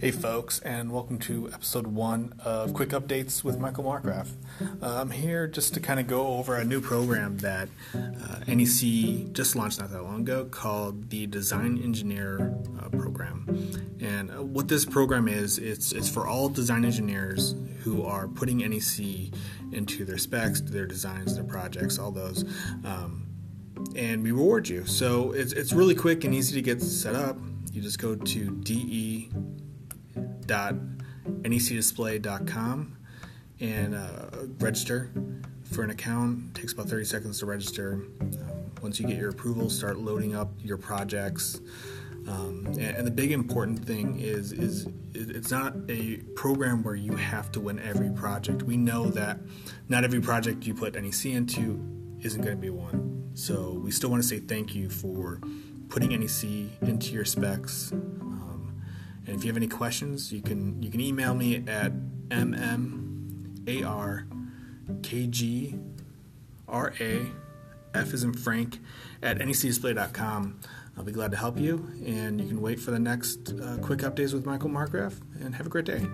Hey, folks, and welcome to episode one of Quick Updates with Michael Markgraf. Uh, I'm here just to kind of go over a new program that uh, NEC just launched not that long ago called the Design Engineer uh, Program. And uh, what this program is, it's, it's for all design engineers who are putting NEC into their specs, their designs, their projects, all those. Um, and we reward you. So it's, it's really quick and easy to get set up. You just go to DE www.necdisplay.com and uh, register for an account. It takes about 30 seconds to register. Um, once you get your approval, start loading up your projects. Um, and, and, the big important thing is is it's not a program where you have to win every project. We know that not every project you put NEC into isn't going to be one. So we still want to say thank you for putting NEC into your specs. And if you have any questions, you can you can email me at mmarkgra f is in Frank at necdisplay.com. I'll be glad to help you, and you can wait for the next uh, quick updates with Michael Markgraf. And have a great day.